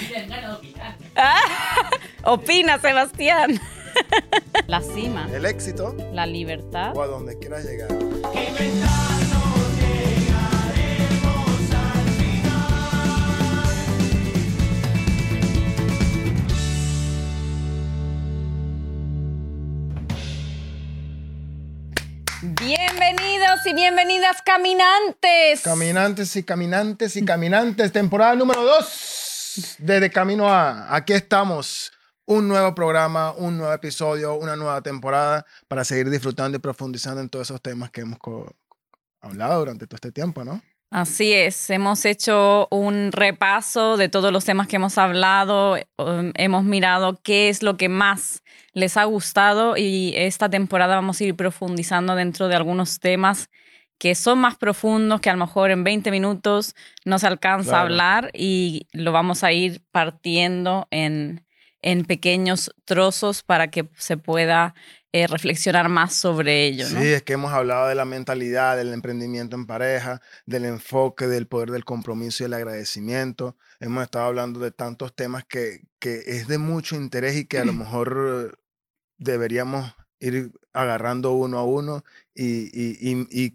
Opina, Sebastián. La cima, El éxito la libertad. o a donde quieras llegar. Bienvenidos y bienvenidas caminantes. Caminantes y caminantes y caminantes, temporada número 2 de De Camino A. Aquí estamos. Un nuevo programa, un nuevo episodio, una nueva temporada para seguir disfrutando y profundizando en todos esos temas que hemos hablado durante todo este tiempo, ¿no? Así es, hemos hecho un repaso de todos los temas que hemos hablado, um, hemos mirado qué es lo que más les ha gustado y esta temporada vamos a ir profundizando dentro de algunos temas que son más profundos, que a lo mejor en 20 minutos no se alcanza a hablar y lo vamos a ir partiendo en, en pequeños trozos para que se pueda eh, reflexionar más sobre ello. ¿no? Sí, es que hemos hablado de la mentalidad, del emprendimiento en pareja, del enfoque, del poder del compromiso y el agradecimiento. Hemos estado hablando de tantos temas que, que es de mucho interés y que a lo mejor eh, deberíamos ir agarrando uno a uno y, y- y- y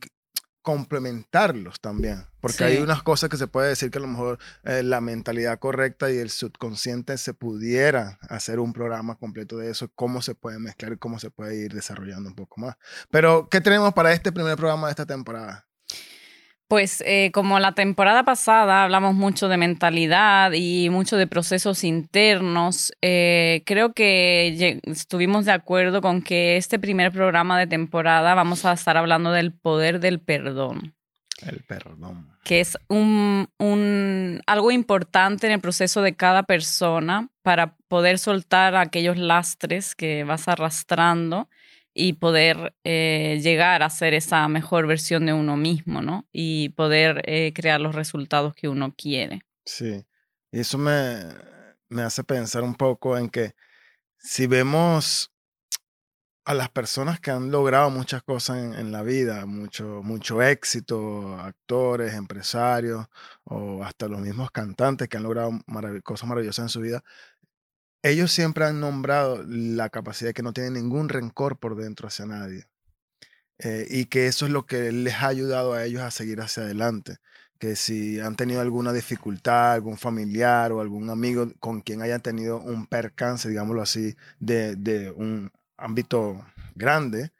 complementarlos también. Porque hay unas cosas que se puede decir que a lo mejor eh, la mentalidad correcta y el subconsciente se pudiera hacer un programa completo de eso, cómo se puede mezclar y cómo se puede ir desarrollando un poco más. Pero, ¿qué tenemos para este primer programa de esta temporada? Pues eh, como la temporada pasada hablamos mucho de mentalidad y mucho de procesos internos, eh, creo que estuvimos de acuerdo con que este primer programa de temporada vamos a estar hablando del poder del perdón, El perdón. que es un, un- algo importante en el proceso de cada persona para poder soltar aquellos lastres que vas arrastrando y poder eh, llegar a ser esa mejor versión de uno mismo, ¿no? Y poder eh, crear los resultados que uno quiere. Sí. Y eso me, me hace pensar un poco en que si vemos a las personas que han logrado muchas cosas en, la vida, mucho, mucho éxito, actores, empresarios o hasta los mismos cantantes que han logrado cosas maravillosas en su vida, ellos siempre han nombrado la capacidad de que no tienen ningún rencor por dentro hacia nadie. Eh, y que eso es lo que les ha ayudado a ellos a seguir hacia adelante. Que si han tenido alguna dificultad, algún familiar o algún amigo con quien hayan tenido un percance, digámoslo así, de, de un ámbito grande,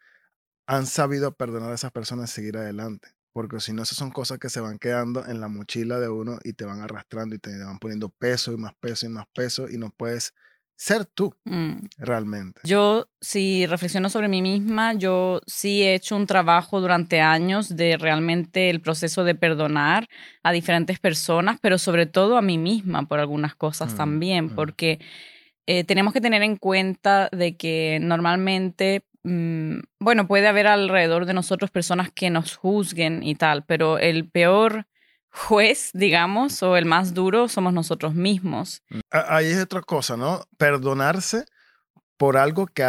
han sabido perdonar a esas personas y seguir adelante. Porque si no, esas son cosas que se van quedando en la mochila de uno y te van arrastrando y te van poniendo peso y más peso y más peso y no puedes ser tú Mm. realmente. Yo, si reflexiono sobre mí misma, yo sí he hecho un trabajo durante años de realmente el proceso de perdonar a diferentes personas, pero sobre todo a mí misma por algunas cosas Mm, también, mm. porque eh, tenemos que tener en cuenta de que normalmente, bueno, puede haber alrededor de nosotros personas que nos juzguen y tal, pero el peor juez, digamos, o el más duro somos nosotros mismos. Ahí es otra cosa, ¿no? Perdonarse por algo que,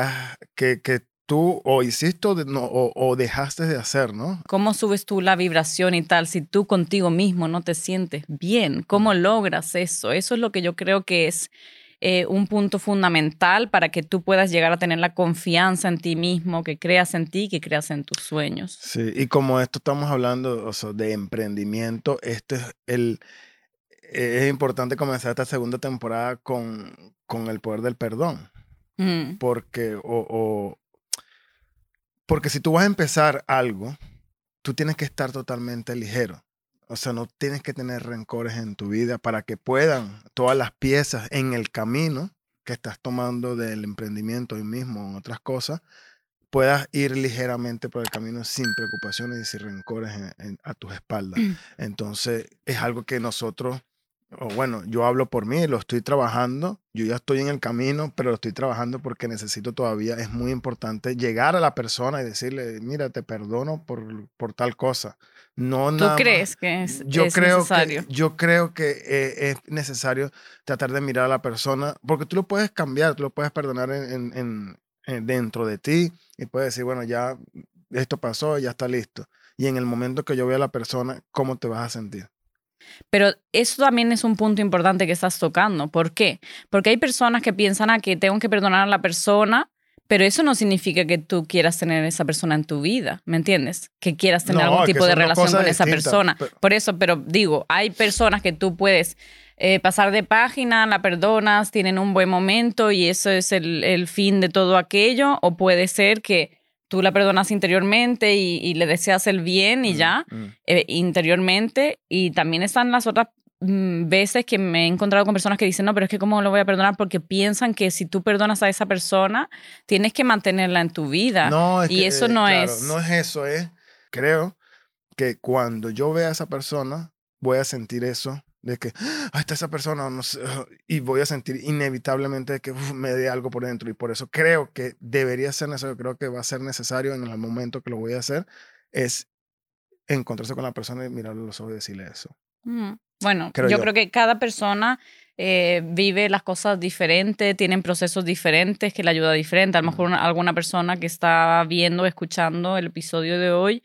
que, que tú o hiciste o, de- no, o, o dejaste de hacer, ¿no? ¿Cómo subes tú la vibración y tal si tú contigo mismo no te sientes bien? ¿Cómo logras eso? Eso es lo que yo creo que es eh, un punto fundamental para que tú puedas llegar a tener la confianza en ti mismo, que creas en ti, que creas en tus sueños. Sí, y como esto estamos hablando o sea, de emprendimiento, este es el... Es importante comenzar esta segunda temporada con, con el poder del perdón. Mm, Porque, o, o- porque si tú vas a empezar algo, tú tienes que estar totalmente ligero. O sea, no tienes que tener rencores en tu vida para que puedan todas las piezas en el camino que estás tomando del emprendimiento hoy mismo o en otras cosas, puedas ir ligeramente por el camino sin preocupaciones y sin rencores en- en- a tus espaldas. Entonces, es algo que nosotros, o bueno, yo hablo por mí, lo estoy trabajando, yo ya estoy en el camino, pero lo estoy trabajando porque necesito todavía, es muy importante llegar a la persona y decirle, mira, te perdono por, por tal cosa. No ¿Tú nada crees que es, yo es creo necesario? Que, yo creo que eh, es necesario tratar de mirar a la persona, porque tú lo puedes cambiar, tú lo puedes perdonar en, en- en- en- dentro de ti y puedes decir, bueno, ya esto pasó, ya está listo. Y en el momento que yo vea a la persona, ¿cómo te vas a sentir? Pero eso también es un punto importante que estás tocando. ¿Por qué? Porque hay personas que piensan a que tengo que perdonar a la persona, pero eso no significa que tú quieras tener a esa persona en tu vida, ¿me entiendes? Que quieras tener No, algún tipo de relación con esa distintas, persona. pero- Por eso, pero digo, hay personas que tú puedes eh, pasar de página, la perdonas, tienen un buen momento y eso es el, el fin de todo aquello, o puede ser que tú la perdonas interiormente y, y le deseas el bien y Mm, ya, mm. eh, interiormente y también están las otras mm, veces que me he encontrado con personas que dicen, no, pero es que cómo lo voy a perdonar porque piensan que si tú perdonas a esa persona, tienes que mantenerla en tu vida. No, es y que, eso eh, no claro, es... No es eso, es. Creo que cuando yo vea a esa persona, voy a sentir eso de que, ah, está esa persona, no sé, y voy a sentir inevitablemente que uf, me dé algo por dentro. Y por eso creo que debería ser necesario, creo que va a ser necesario en el momento que lo voy a hacer, es encontrarse con la persona y mirarle los ojos y decirle eso. Mm. Bueno, Creo yo, yo. creo que cada persona eh, vive las cosas diferentes, tienen procesos diferentes que le ayuda diferente. A lo mejor una- alguna persona que está viendo, escuchando el episodio de hoy,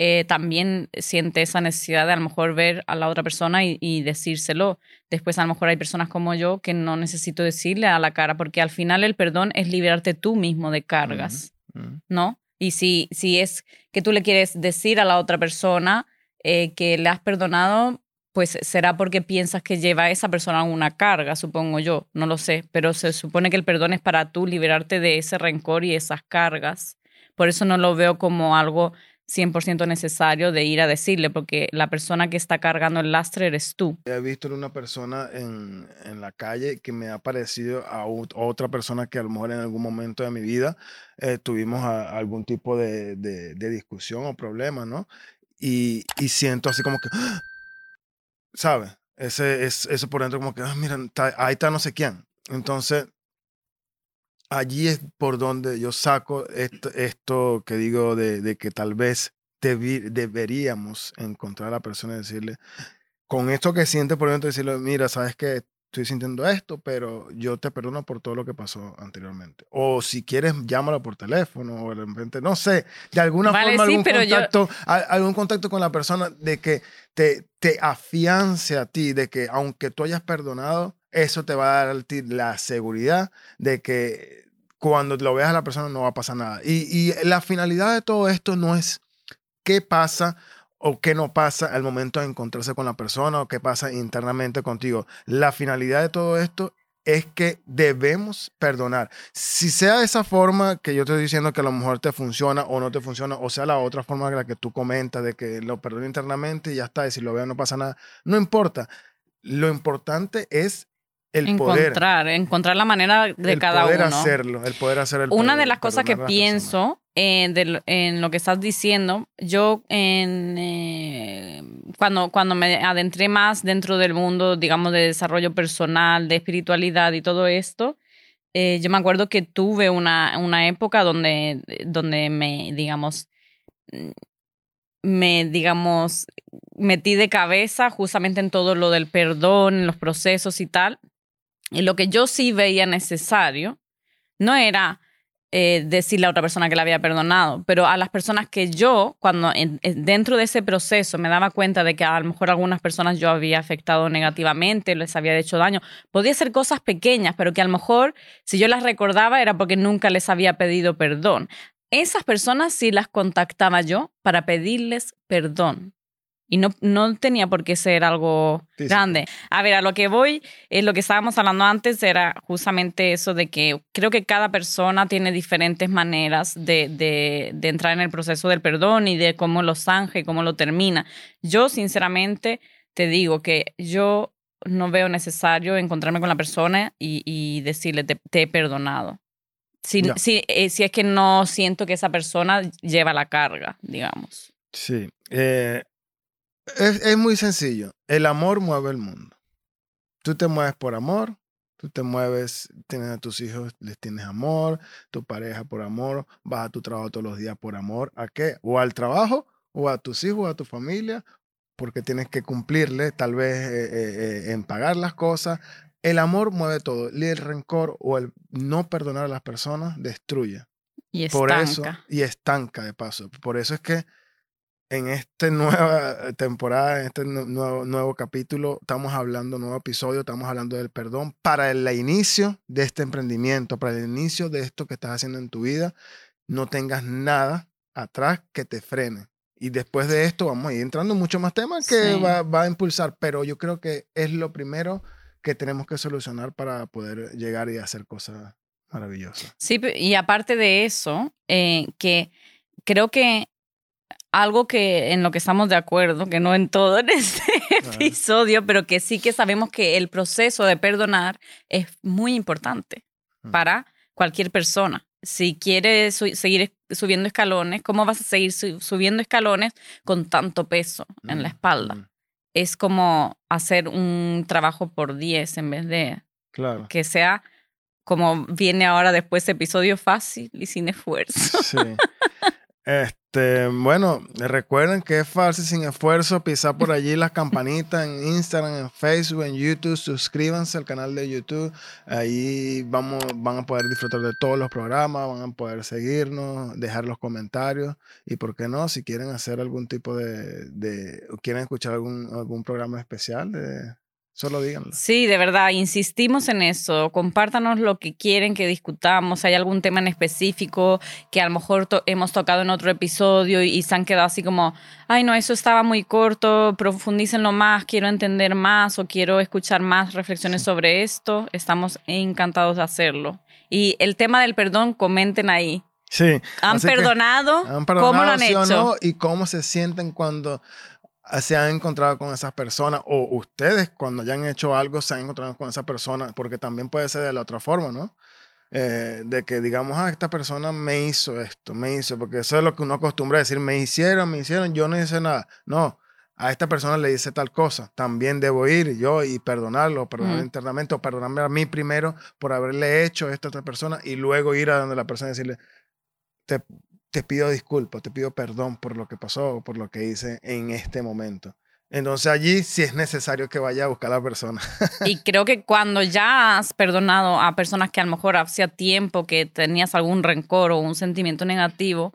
eh, también siente esa necesidad de a lo mejor ver a la otra persona y, y decírselo. Después a lo mejor hay personas como yo que no necesito decirle a la cara, porque al final el perdón es liberarte tú mismo de cargas. ¿no? Y si, si es que tú le quieres decir a la otra persona eh, que le has perdonado, pues será porque piensas que lleva a esa persona una carga, supongo yo, no lo sé, pero se supone que el perdón es para tú liberarte de ese rencor y esas cargas. Por eso no lo veo como algo 100% necesario de ir a decirle, porque la persona que está cargando el lastre eres tú. He visto una persona en, en la calle que me ha parecido a ot- otra persona que a lo mejor en algún momento de mi vida eh, tuvimos algún tipo de, de- discusión o problema, ¿no? Y, y siento así como que. ¿sabes? Ese, es, eso por dentro como que, ah, mira, ahí está no sé quién. Entonces, allí es por donde yo saco esto, esto que digo de, de que tal vez debi- deberíamos encontrar a la persona y decirle, con esto que siente por dentro, decirle, mira, sabes que estoy sintiendo esto, pero yo te perdono por todo lo que pasó anteriormente. O si quieres, llámalo por teléfono, o de repente, no sé, de alguna Vale, forma, sí, algún yo- contacto, a- algún contacto con la persona de que te, te afiance a ti, de que aunque tú hayas perdonado, eso te va a dar la seguridad de que cuando lo veas a la persona no va a pasar nada. Y, y la finalidad de todo esto no es qué pasa o qué no pasa al momento de encontrarse con la persona o qué pasa internamente contigo. La finalidad de todo esto es que debemos perdonar. Si sea de esa forma que yo estoy diciendo que a lo mejor te funciona o no te funciona, o sea la otra forma que la que tú comentas de que lo perdono internamente y ya está, y si lo veo no pasa nada, no importa. Lo importante es el poder. encontrar, encontrar la manera de el cada poder uno. hacerlo, el poder hacer el Una de las cosas que pienso eh, de en lo que estás diciendo, yo en, eh, cuando, cuando me adentré más dentro del mundo, digamos, de desarrollo personal, de espiritualidad y todo esto, eh, yo me acuerdo que tuve una, una época donde, donde me, digamos, me, digamos, metí de cabeza justamente en todo lo del perdón, en los procesos y tal. Y lo que yo sí veía necesario no era eh, decirle a otra persona que la había perdonado, pero a las personas que yo, cuando en- en- dentro de ese proceso me daba cuenta de que a lo mejor algunas personas yo había afectado negativamente, les había hecho daño, podía ser cosas pequeñas, pero que a lo mejor si yo las recordaba era porque nunca les había pedido perdón. Esas personas sí las contactaba yo para pedirles perdón. Y no, no tenía por qué ser algo Físico. grande. A ver, a lo que voy, eh, lo que estábamos hablando antes era justamente eso de que creo que cada persona tiene diferentes maneras de, de, de entrar en el proceso del perdón y de cómo lo zanja y cómo lo termina. Yo, sinceramente, te digo que yo no veo necesario encontrarme con la persona y, y decirle, te, te he perdonado. Si, si, eh, si es que no siento que esa persona lleva la carga, digamos. Sí. eh, es, es muy sencillo. El amor mueve el mundo. Tú te mueves por amor, tú te mueves, tienes a tus hijos, les tienes amor, tu pareja por amor, vas a tu trabajo todos los días por amor. ¿A qué? O al trabajo, o a tus hijos, o a tu familia, porque tienes que cumplirle, tal vez eh, eh, eh, en pagar las cosas. El amor mueve todo. Y el rencor o el no perdonar a las personas destruye. Y Por estanca. eso, y estanca de paso. Por eso es que en esta nueva temporada, en este nuevo, nuevo capítulo, estamos hablando, nuevo episodio, estamos hablando del perdón para el inicio de este emprendimiento, para el inicio de esto que estás haciendo en tu vida. No tengas nada atrás que te frene. Y después de esto vamos a ir entrando en muchos más temas que va, va, a impulsar, pero yo creo que es lo primero que tenemos que solucionar para poder llegar y hacer cosas maravillosas. Sí, y aparte de eso, eh, que creo que algo que en lo que estamos de acuerdo, que no en todo en este episodio, pero que sí que sabemos que el proceso de perdonar es muy importante mm. para cualquier persona. Si quieres seguir subiendo escalones, ¿cómo vas a seguir subiendo escalones con tanto peso en la mm, espalda? Mm. Es como hacer un trabajo por 10 en vez de que sea como viene ahora después episodio fácil y sin esfuerzo. Sí. Este, bueno, recuerden que es fácil sin esfuerzo pisar por allí las campanitas en Instagram, en Facebook, en YouTube. Suscríbanse al canal de YouTube. Ahí vamos, van a poder disfrutar de todos los programas, van a poder seguirnos, dejar los comentarios. Y por qué no, si quieren hacer algún tipo de, de quieren escuchar algún, algún programa especial de, Solo díganlo. Sí, de verdad, insistimos en eso. Compártanos lo que quieren que discutamos. ¿Hay algún tema en específico que a lo mejor hemos tocado en otro episodio y, se han quedado así como, ay, no, eso estaba muy corto, profundícenlo más, quiero entender más o quiero escuchar más reflexiones sobre esto? Estamos encantados de hacerlo. Y el tema del perdón, comenten ahí. Sí. ¿Han perdonado? ¿Han perdonado? ¿Cómo lo han hecho? ¿Y cómo se sienten cuando se han encontrado con esas personas o ustedes cuando ya han hecho algo se han encontrado con esa persona, porque también puede ser de la otra forma, ¿no? Eh, de que digamos, ah, esta persona me hizo esto, me hizo, porque eso es lo que uno acostumbra a decir, me hicieron, me hicieron, yo no hice nada. No, a esta persona le hice tal cosa, también debo ir yo y perdonarlo, perdonar internamente o perdonarme a mí primero por haberle hecho esto a otra persona y luego ir a donde la persona y decirle, te, te pido disculpas, te pido perdón por lo que pasó, por lo que hice en este momento. Entonces allí sí es necesario que vaya a buscar a la persona. Y creo que cuando ya has perdonado a personas que a lo mejor hacía tiempo que tenías algún rencor o un sentimiento negativo,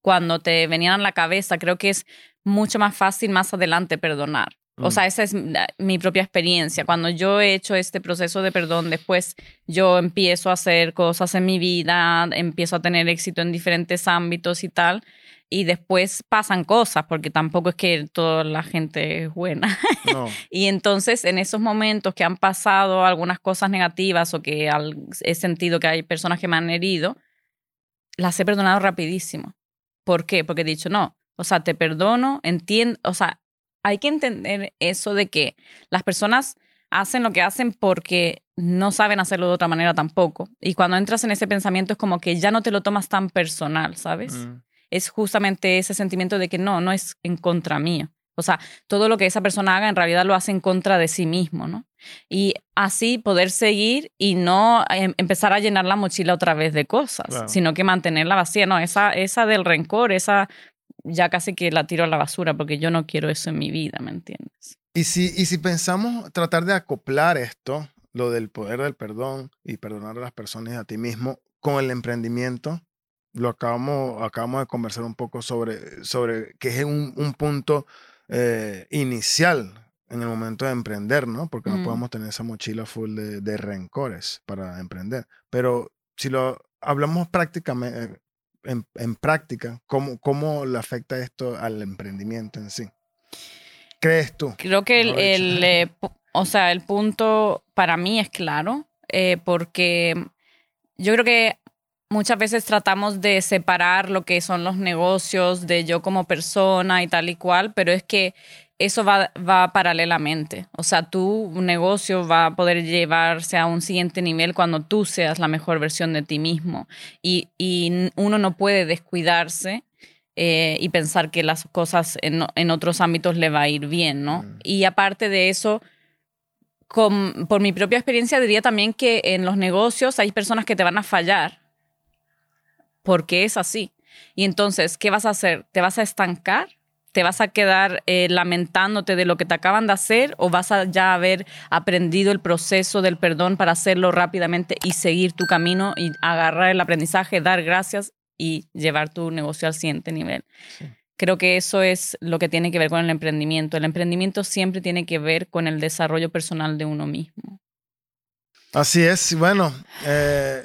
cuando te venían a la cabeza, creo que es mucho más fácil más adelante perdonar. O sea, esa es mi propia experiencia. Cuando yo he hecho este proceso de perdón, después yo empiezo a hacer cosas en mi vida, empiezo a tener éxito en diferentes ámbitos y tal, y después pasan cosas, porque tampoco es que toda la gente es buena. y entonces, en esos momentos que han pasado algunas cosas negativas o que he sentido que hay personas que me han herido, las he perdonado rapidísimo. ¿Por qué? Porque he dicho, no, o sea, te perdono, entiendo, o sea, hay que entender eso de que las personas hacen lo que hacen porque no saben hacerlo de otra manera tampoco. Y cuando entras en ese pensamiento es como que ya no te lo tomas tan personal, ¿sabes? Mm. Es justamente ese sentimiento de que no, no es en contra mío. O sea, todo lo que esa persona haga en realidad lo hace en contra de sí mismo, ¿no? Y así poder seguir y no em, empezar a llenar la mochila otra vez de cosas, sino que mantenerla vacía, ¿no? Esa, esa del rencor, esa ya casi que la tiro a la basura porque yo no quiero eso en mi vida, ¿me entiendes? Y si, y si pensamos tratar de acoplar esto, lo del poder del perdón y perdonar a las personas y a ti mismo, con el emprendimiento, lo acabamos, acabamos de conversar un poco sobre, sobre que es un, un punto eh, inicial en el momento de emprender, ¿no? Porque no mm. podemos tener esa mochila full de, de, rencores para emprender. Pero si lo hablamos prácticamente, en, práctica, ¿cómo, ¿cómo le afecta esto al emprendimiento en sí? ¿Crees tú? Creo que el, eh, o sea, el punto para mí es claro, eh, porque yo creo que muchas veces tratamos de separar lo que son los negocios de yo como persona y tal y cual, pero es que eso va, va paralelamente. O sea, tu negocio va a poder llevarse a un siguiente nivel cuando tú seas la mejor versión de ti mismo. Y, uno no puede descuidarse eh, y pensar que las cosas en, otros ámbitos le va a ir bien, ¿no? Mm. Y aparte de eso, por mi propia experiencia diría también que en los negocios hay personas que te van a fallar porque es así. Y entonces, ¿qué vas a hacer? ¿Te vas a estancar? ¿Te vas a quedar eh, lamentándote de lo que te acaban de hacer o vas a ya haber aprendido el proceso del perdón para hacerlo rápidamente y seguir tu camino y agarrar el aprendizaje, dar gracias y llevar tu negocio al siguiente nivel? Creo que eso es lo que tiene que ver con el emprendimiento. El emprendimiento siempre tiene que ver con el desarrollo personal de uno mismo. Así es. Bueno, eh,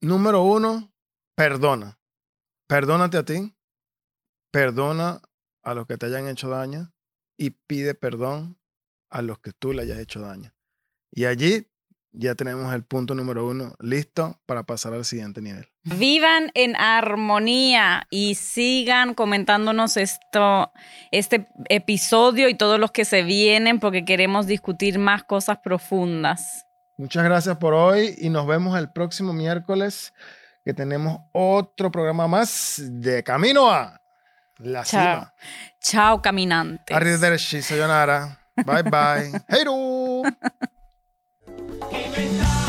número uno, perdona. Perdónate a ti. Perdona a los que te hayan hecho daño y pide perdón a los que tú le hayas hecho daño. Y allí ya tenemos el punto número uno listo para pasar al siguiente nivel. Vivan en armonía y sigan comentándonos esto, este episodio y todos los que se vienen porque queremos discutir más cosas profundas. Muchas gracias por hoy y nos vemos el próximo miércoles que tenemos otro programa más de Camino a la Chao. cima. Chao, caminante. Arrivederci, sayonara. Bye bye. Heiro.